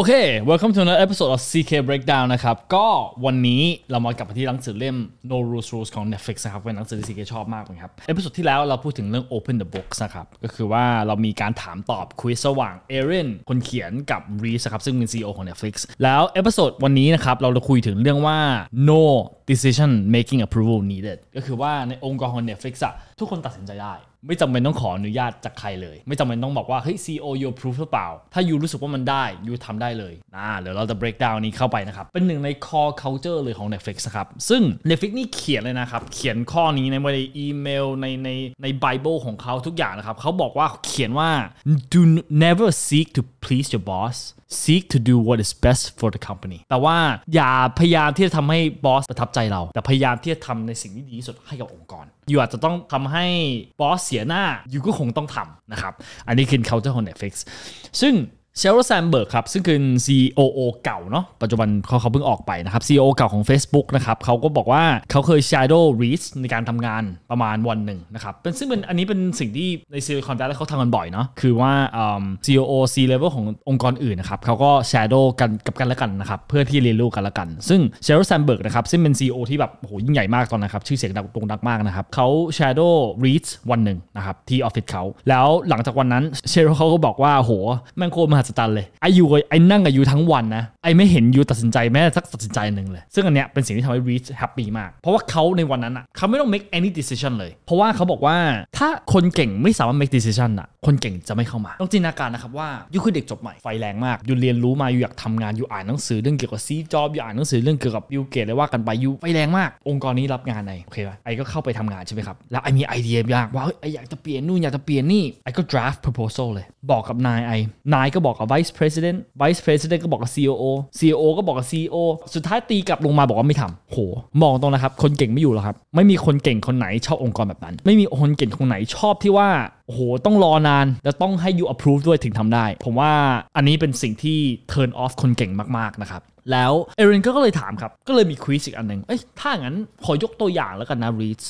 โอเค welcome to another episode of CK Breakdown นะครับ ก็วันนี้เรามากลับมาที่หนังสือเล่ม No Rules Rules ของ Netflix นะครับ เป็นหนังสือที่ CK ชอบมากเลยครับ episode ที่แล้วเราพูดถึงเรื่อง Open the Books นะครับ ก็คือว่าเรามีการถามตอบคุยระหว่าง Erin คนเขียนกับ Reed ครับ ซึ่งเป็น CEO ของ Netflix แล้ว episode วันนี้นะครับ เราจะคุยถึงเรื่องว่า no decision making approval needed ก็คือว่าในองค์กรของ Netflix อะทุกคนตัดสินใจได้ ไม่จำเป็นต้องขออนุญาตจากใครเลย ไม่จำเป็นต้องบอกว่าเฮ้ย CEO you approve หรือเปล่า ถ้า you รู้สึกว่ามันได้ยูทำได้เลยนะเดี๋ยวเราจะ break down นี้เข้าไปนะครับ เป็นหนึ่งใน core culture เลยของ Netflix ครับ ซึ่ง Netflix นี่เขียนเลยนะครับ เขียนข้อนี้ในในอีเมลในในใน Bible ของเขาทุกอย่างนะครับ เขาบอกว่าเขียนว่า do never seek to please your boss seek to do what is best for the company แต่ว่าอย่าพยายามที่จะทำให้บอสประทับใจเรา แต่พยายามที่จะทำในสิ่งที่ดีที่สุดให้กับองค์กร อยู่อาจจะต้องทำให้บอสเสียหน้าอยู่ก็คงต้องทำนะครับ อันนี้คือ culture ของ Netflix ซึ่ง Sheryl Sandberg ครับซึ่งคือ COO เก่าเนาะปัจจุบันเขาเขาเพิ่งออกไปนะครับ COO เก่าของ Facebook นะครับเขาก็บอกว่าเขาเคย shadow Reed ในการทำงานประมาณวันหนึ่งนะครับเป็นซึ่งเป็นอันนี้เป็นสิ่งที่ใน Silicon Valley เขาทำกันบ่อยเนาะคือว่า COO C level ขององค์กรอื่นนะครับเขาก็ shadow กันกับกันและกันนะครับเพื่อที่เรียนรู้กันและกัน ซึ่งเชลล์แซมเบิร์กนะครับซึ่งเป็น CEO ที่แบบโหยิ่งใหญ่มากตอนนะครับชื่อเสียงดังโด่งดังมากนะครับเขา shadow Reed วันหนึ่งนะครับที่ออฟฟิศเขาแล้วหลังจากวันนั้น Sheryl เขาก็บอกว่าโหแม่งโคตรมหัศจรรย์เลย I you I นั่งกับ you ทั้งวันนะ I ไม่เห็น you ตัดสินใจแม้สักตัดสินใจหนึ่งเลย ซึ่งอันเนี้ยเป็นสิ่งที่ทำให้ Reed happy มาก เพราะว่าเขาในวันนั้นอะเขาไม่ต้อง make any decision เลย เพราะว่าเขาบอกว่าถ้าคนเก่งไม่สามารถ make decision อะคนเก่งจะไม่เข้ามา ต้องจินตนาการนะครับว่า you คือเด็กจบใหม่ไฟแรงมาก you เรียนรู้มา you อยากทำงาน you อ่านหนังสือเรื่องเกี่ยวกับ Steve Jobs you อ่านหนังสือเรื่องเกี่ยวกับ Bill Gates เลยว่ากันไป you ไฟแรงมาก องค์กรนี้รับงานในโอเคป่ะ I ก็เข้าไปทำงานใช่ไหมครับแล้วไอมีไอเดียอยากว่าไออยากจะเปลี่ยนนู่นอยากจะเปลี่ยนนี่ไอก็ draft proposal เลย บอกกับนาย Iนายก็บอกกับ vice president vice president ก็บอกกับ COO COO ก็บอกกับ CEO สุดท้ายตีกลับลงมาบอกว่าไม่ทำโหมองตรงนะครับคนเก่งไม่อยู่หรอกครับไม่มีคนเก่งคนไหนชอบองค์กรแบบนั้น ไม่มีคนเก่งคนไหนชอบที่ว่าโอ้โหต้องรอนาน แล้วต้องให้ you approve ด้วยถึงทำได้ ผมว่าอันนี้เป็นสิ่งที่ turn off คนเก่งมากๆนะครับแล้วเอรินก็เลยถามครับ ก็เลยมีควิสอีกอันหนึ่งเอ้ยถ้างั้นขอยกตัวอย่างแล้วกันนะรีช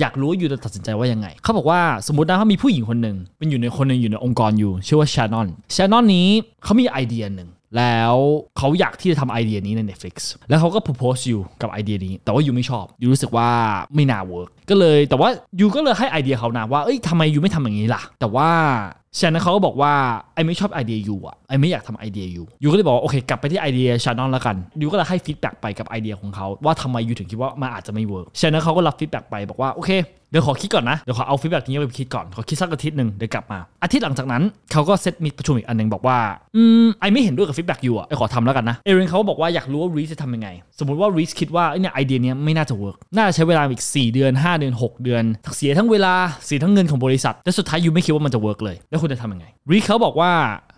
อยากรู้ว่าอยู่จะตัดสินใจว่ายังไง เขาบอกว่าสมมตินะเขามีผู้หญิงคนหนึ่งเป็นอยู่ในคนหนึ่งอยู่ในองค์กรอยู่ ชื่อว่าชานอนชานอนนี้เขามีไอเดียหนึ่ง แล้วเขาอยากที่จะทำไอเดียนี้ใน Netflix แล้วเขาก็ propose อยู่กับไอเดียนี้ แต่ว่า you ไม่ชอบ you รู้สึกว่าไม่น่า work ก็เลยแต่ว่า you ก็เลยให้ไอเดียเขานะว่าเอ้ยทำไม you ไม่ทำอย่างนี้ล่ะ แต่ว่า ชานอนเขาก็บอกว่า I ไม่ชอบไอเดีย you อะ I ไม่อยากทำไอเดีย you you ก็เลยบอกว่าโอเคกลับไปที่ไอเดียชานอนแล้วกัน you ก็เลยให้ feedback ไปกับไอเดียของเขาว่าทำไม you ถึงคิดว่ามันอาจจะไม่ work ชานอนเขาก็รับ feedback ไปบอกว่าโอเคเดี๋ยวขอคิดก่อนนะเดี๋ยวขอเอา feedback นี้ไปคิดก่อนขอคิดสักอาทิตย์หนึ่งเดี๋ยวกลับมาอาทิตย์หลังจากนั้นเขาก็เซตมีประชุมอีกอันหนึ่งบอกว่าอืม I ไม่เห็นด้วยกับ feedback you อะ I ขอทำแล้วกันนะ Erin เขาก็บอกว่าอยากรู้ว่า Reed จะทำยังไง สมมติว่า Reed คิดว่าเนี่ยไอเดียนี้ไม่น่าจะ work น่าจะใช้เวลาอีก 4 เดือน 5 เดือน 6 เดือนเสียทั้งเวลาเสียทั้งเงินของบริษัทและสุดท้าย you ไม่คิดว่ามันจะ work เลยแล้วคุณจะทำยังไง Reed เขาบอกว่า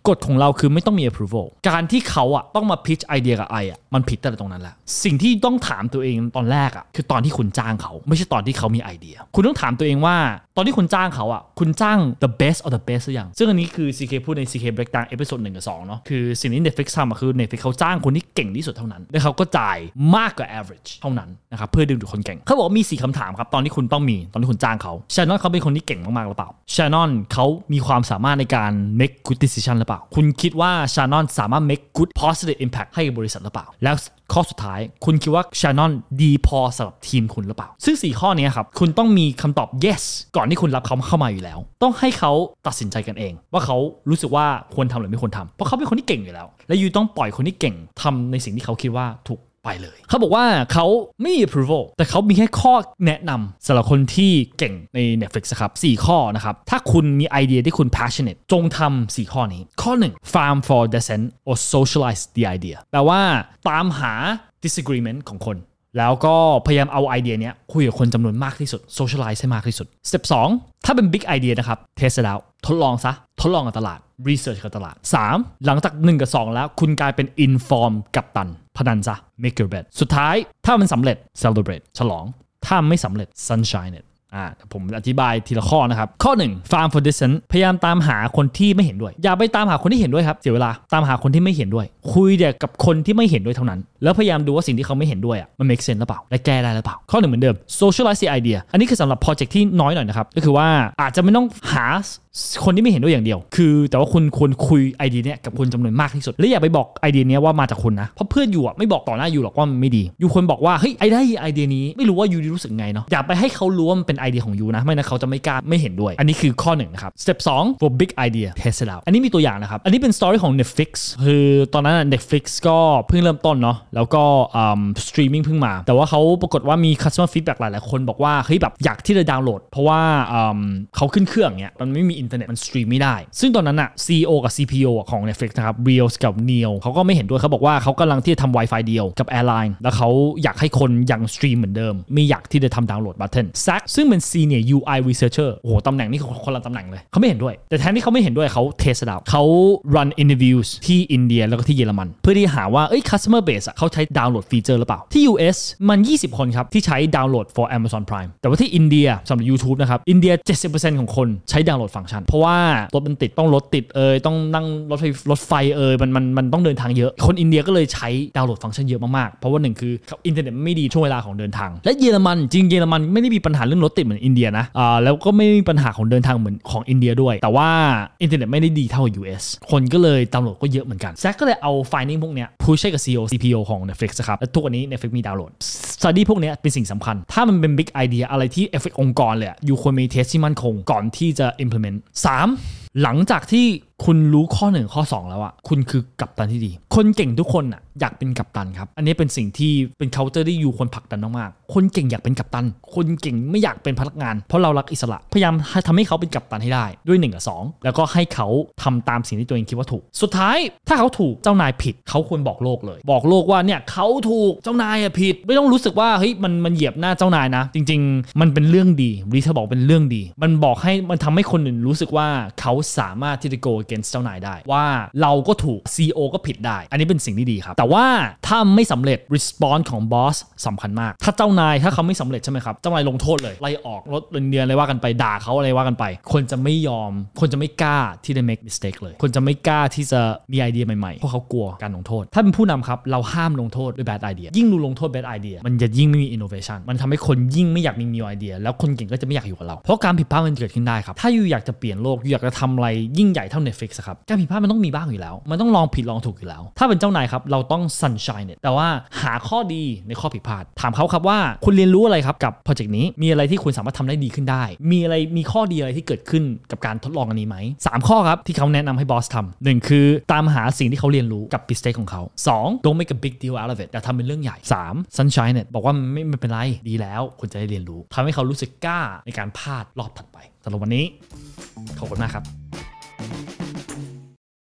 กฎของเราคือไม่ต้องมี approval การที่เขาอะต้องมา pitch ไอเดียกับ I อะมันผิดตั้งแต่ตรงนั้นแหละสิ่งที่ต้องถามตัวเองตอนแรกอะคือตอนที่คุณจ้างเขา ไม่ใช่ตอนที่เขามีไอเดีย คุณต้องถามตัวเองว่า ตอนที่คุณจ้างเขาอะคุณจ้าง the best of the best หรือยังซึ่งอันนี้คือ CK พูดใน CK Breakdown episode หนึ่งกับสองเนาะคือสิ่งที่ Netflix ทำอะคือ Netflix เขาจ้างคนที่เก่งที่สุดเท่านั้นแล้วเขาก็จ่ายมากกว่า average เท่านั้นนะครับเพื่อดึงดูดคนเก่งเขาบอกว่ามีสี่คำถามครับตอนที่คุณต้องมีตอนที่คุณจ้างเขาชานอนเขาเป็นคนที่เก่งมากๆหรือเปล่าชานอนเขามีความสามารถในการ make good decision หรือเปล่าคุณคิดว่าชานอนสามารถ make good positive impact ให้บริษัทหรือเปล่า แล้วข้อสุดท้าย คุณคิดว่าชานอนดีพอสำหรับทีมคุณหรือเปล่า ซึ่ง 4 ข้อนี้ครับ คุณต้องมีคำตอบ yes ก่อนที่คุณรับเขาเข้ามาอยู่แล้ว ต้องให้เขาตัดสินใจกันเอง ว่าเขารู้สึกว่าควรทำหรือไม่ควรทำเพราะเขาเป็นคนที่เก่งอยู่แล้ว และยูต้องปล่อยคนที่เก่งทำในสิ่งที่เขาคิดว่าถูก ไปเลย เขาบอกว่าเขาไม่มี approval แต่เขามีแค่ข้อแนะนำสำหรับคนที่เก่งใน Netflix ครับ 4 ข้อนะครับ ถ้าคุณมีไอเดียที่คุณ passionate จงทำ4ข้อนี้ ข้อ 1 farm for dissent or socialize the idea แปลว่าตามหา disagreement ของคน แล้วก็พยายามเอาไอเดียเนี้ยคุยกับคนจำนวนมากที่สุด socialize ให้มากที่สุด step 2ถ้าเป็น big idea นะครับ test it out ทดลองซะ ทดลองกับตลาด research กับตลาด 3. หลังจาก 1 กับ 2 แล้ว คุณกลายเป็น inform กับตัน พนันซะ make your bet สุดท้ายถ้ามันสำเร็จ celebrate ฉลอง ถ้าไม่สำเร็จ sunshine it อ่าผมอธิบายทีละข้อนะครับ ข้อ 1 farm for dissent พยายามตามหาคนที่ไม่เห็นด้วย อย่าไปตามหาคนที่เห็นด้วยครับเสียเวลาตามหาคนที่ไม่เห็นด้วย คุยไอเดียกับคนที่ไม่เห็นด้วยเท่านั้นแล้วพยายามดูว่าสิ่งที่เขาไม่เห็นด้วยอะมัน make sense หรือเปล่าและแก้ได้หรือเปล่า ข้อหนึ่งเหมือนเดิม socialize the idea อันนี้คือสำหรับโปรเจกต์ที่น้อยหน่อยนะครับ ก็คือว่าอาจจะไม่ต้องหาคนที่ไม่เห็นด้วยอย่างเดียว คือ แต่ว่าคุณควรคุยไอเดียเนี้ยกับคนจำนวนมากที่สุด และอย่าไปบอกไอเดียเนี้ยว่ามาจากคุณนะ เพราะเพื่อน you อะไม่บอกต่อหน้า you หรอกว่ามันไม่ดี you ควรบอกว่าเฮ้ย I ได้ไอเดียนี้ไม่รู้ว่า you รู้สึกไงเนาะ อย่าไปให้เขารู้ว่ามันเป็นไอเดียของ you นะ ไม่นะเขาจะไม่กล้าไม่เห็นด้วย อันนี้คือข้อหนึ่งนะครับ step 2 for big idea test it out อันนี้มีตัวอย่างนะครับ อันนี้เป็น story ของ Netflix คือตอนนั้น Netflix ก็เพิ่งเริ่มต้นเนาะแล้วก็สตรีมมิ่งเพิ่งมา แต่ว่าเขาปรากฏว่ามี customer feedback หลายๆคนบอกว่าเฮ้ยแบบอยากที่จะดาวน์โหลด เพราะว่าเขาขึ้นเครื่องเนี้ยมันไม่มีอินเทอร์เน็ตมันสตรีมไม่ได้ ซึ่งตอนนั้นอะ CEO กับ CPO ของ Netflix นะครับ Reed กับ Neil เขาก็ไม่เห็นด้วยเขาบอกว่าเขากำลังที่จะทำ Wi-Fi เดียวกับ Airline แล้วเขาอยากให้คนยังสตรีมเหมือนเดิม ไม่อยากที่จะทำดาวน์โหลดบัตเทน Zach ซึ่งเป็น Senior UI Researcher โอ้โหตำแหน่งนี้คนละตำแหน่งเลยเขาไม่เห็นด้วย แต่แทนที่เขาไม่เห็นด้วยเขา test it out เขา run interviews ที่อินเดียแล้วก็ที่เยอรมัน เพื่อที่หาว่าเอ้ย customer base อะเขาใช้ download feature หรือเปล่า ที่ US มัน 20 คนครับที่ใช้ดาวน์โหลด for Amazon Prime แต่ว่าที่อินเดียสำหรับ YouTube นะครับอินเดีย 70%ของคนใช้ download function เพราะว่ารถมันติดต้องรถติดเอยต้องนั่งรถไฟรถไฟเอยมันมันมันต้องเดินทางเยอะ คนอินเดียก็เลยใช้ download function เยอะมากๆ เพราะว่าหนึ่งคืออินเทอร์เน็ตไม่ดีช่วงเวลาของเดินทาง และเยอรมันจริงเยอรมันไม่ได้มีปัญหาเรื่องรถติดเหมือนอินเดียนะอ่าแล้วก็ไม่มีปัญหาของเดินทางเหมือนของอินเดียด้วย แต่ว่าอินเทอร์เน็ตไม่ได้ดีเท่า US คนก็เลยดาวน์โหลดก็เยอะเหมือนกัน Zach ก็เลยเอา finding พวกเนี้ย push ให้กับ CEO CPO ของ Netflix นะครับและทุกวันนี้ Netflix มีดาวน์โหลดสต u ดี้พวกนี้เป็นสิ่งสำคัญ ถ้ามันเป็น big idea อะไรที่เอฟเฟกองค์กรเลย you ควรมี test ที่มั่นคงก่อนที่จะ implement 3. หลังจากที่ คุณรู้ข้อหนึ่งข้อ 2 แล้วอะคุณคือกัปตันที่ดี คนเก่งทุกคนอะอยากเป็นกัปตันครับ อันนี้เป็นสิ่งที่เป็น culture ที่ you ควรผลักดันมากๆคนเก่งอยากเป็นกัปตัน คนเก่งไม่อยากเป็นพนักงาน เพราะเรารักอิสระ พยายามทำให้เขาเป็นกัปตันให้ได้ด้วย1กับ2 แล้วก็ให้เขาทำตามสิ่งที่ตัวเองคิดว่าถูก สุดท้ายถ้าเขาถูกเจ้านายผิด เขาควรบอกโลกเลย บอกโลกว่าเนี่ยเขาถูกเจ้านายอะผิด ไม่ต้องรู้สึกว่าเฮ้ยมันมันเหยียบหน้าเจ้านายนะ จริง ๆ มันเป็นเรื่องดีรีเธอบอกเป็นเรื่องดี มันบอกให้มันทำให้คนอื่นรู้สึกว่าเขาสามารถที่จะ go against เจ้านายได้ ว่าเราก็ถูก CEO ก็ผิดได้ อันนี้เป็นสิ่งที่ดีครับ แต่ว่าถ้าไม่สำเร็จ response ของบอสสำคัญมาก ถ้าเจ้านายถ้าเขาไม่สำเร็จใช่ไหมครับ เจ้านายลงโทษเลยไล่ออกลดเงินเดือนอะไรว่ากันไปด่าเขาอะไรว่ากันไป คนจะไม่ยอม คนจะไม่กล้าที่จะ make mistake เลย คนจะไม่กล้าที่จะมีไอเดียใหม่ๆเพราะเขากลัวการลงโทษ ถ้าเป็นผู้นำครับเราห้ามลงโทษด้วย bad idea ยิ่งดูลงโทษ bad idea มันจะยิ่งไม่มี innovation มันทำให้คนยิ่งไม่อยากมี new idea แล้วคนเก่งก็จะไม่อยากอยู่กับเรา เพราะการผิดพลาดมันเกิดขึ้นได้ครับถ้าอยู่อยากจะเปลี่ยนโลกอยู่อยากจะทำอะไรยิ่งใหญ่เท่า Netflix ครับการผิดพลาดมันต้องมีบ้างอยู่แล้ว มันต้องลองผิดลองถูกอยู่แล้ว ถ้าเป็นเจ้านายครับเราต้อง sunshine เนี่ยแต่ว่าหาข้อดีในข้อผิดพลาด ถามเขาครับว่าคุณเรียนรู้อะไรครับกับโปรเจกต์นี้มีอะไรที่คุณสามารถทำได้ดีขึ้นได้ มีอะไรมีข้อดีอะไรที่เกิดขึ้นกับการทดลองอันนี้ไหมสามข้อครับที่เขาแนะนำให้บอสทำหนึ่งคือตามหาสิ่งที่เขาเรียนรู้กับ mistake ของเขา 2. don't make a big deal out of it อย่าทำเป็นเรื่องใหญ่ 3. sunshine เนี่ยบอกว่าไม่ไม่เป็นไรดีแล้วคุณจะได้เรียนรู้ทำให้เขารู้สึกกล้าในการพลาดรอบถัดไปสำหรับวันนี้ ขอบคุณมากครับ